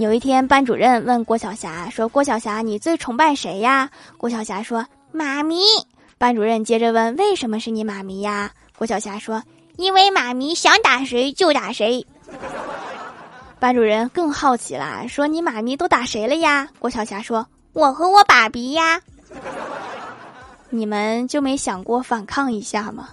有一天，班主任问郭晓霞说：「郭晓霞，你最崇拜谁呀？」郭晓霞说：「妈咪。」班主任接着问：「为什么是你妈咪呀？」郭晓霞说：「因为妈咪想打谁就打谁。」班主任更好奇了，说：「你妈咪都打谁了呀？」郭晓霞说：「我和我爸比呀。」你们就没想过反抗一下吗？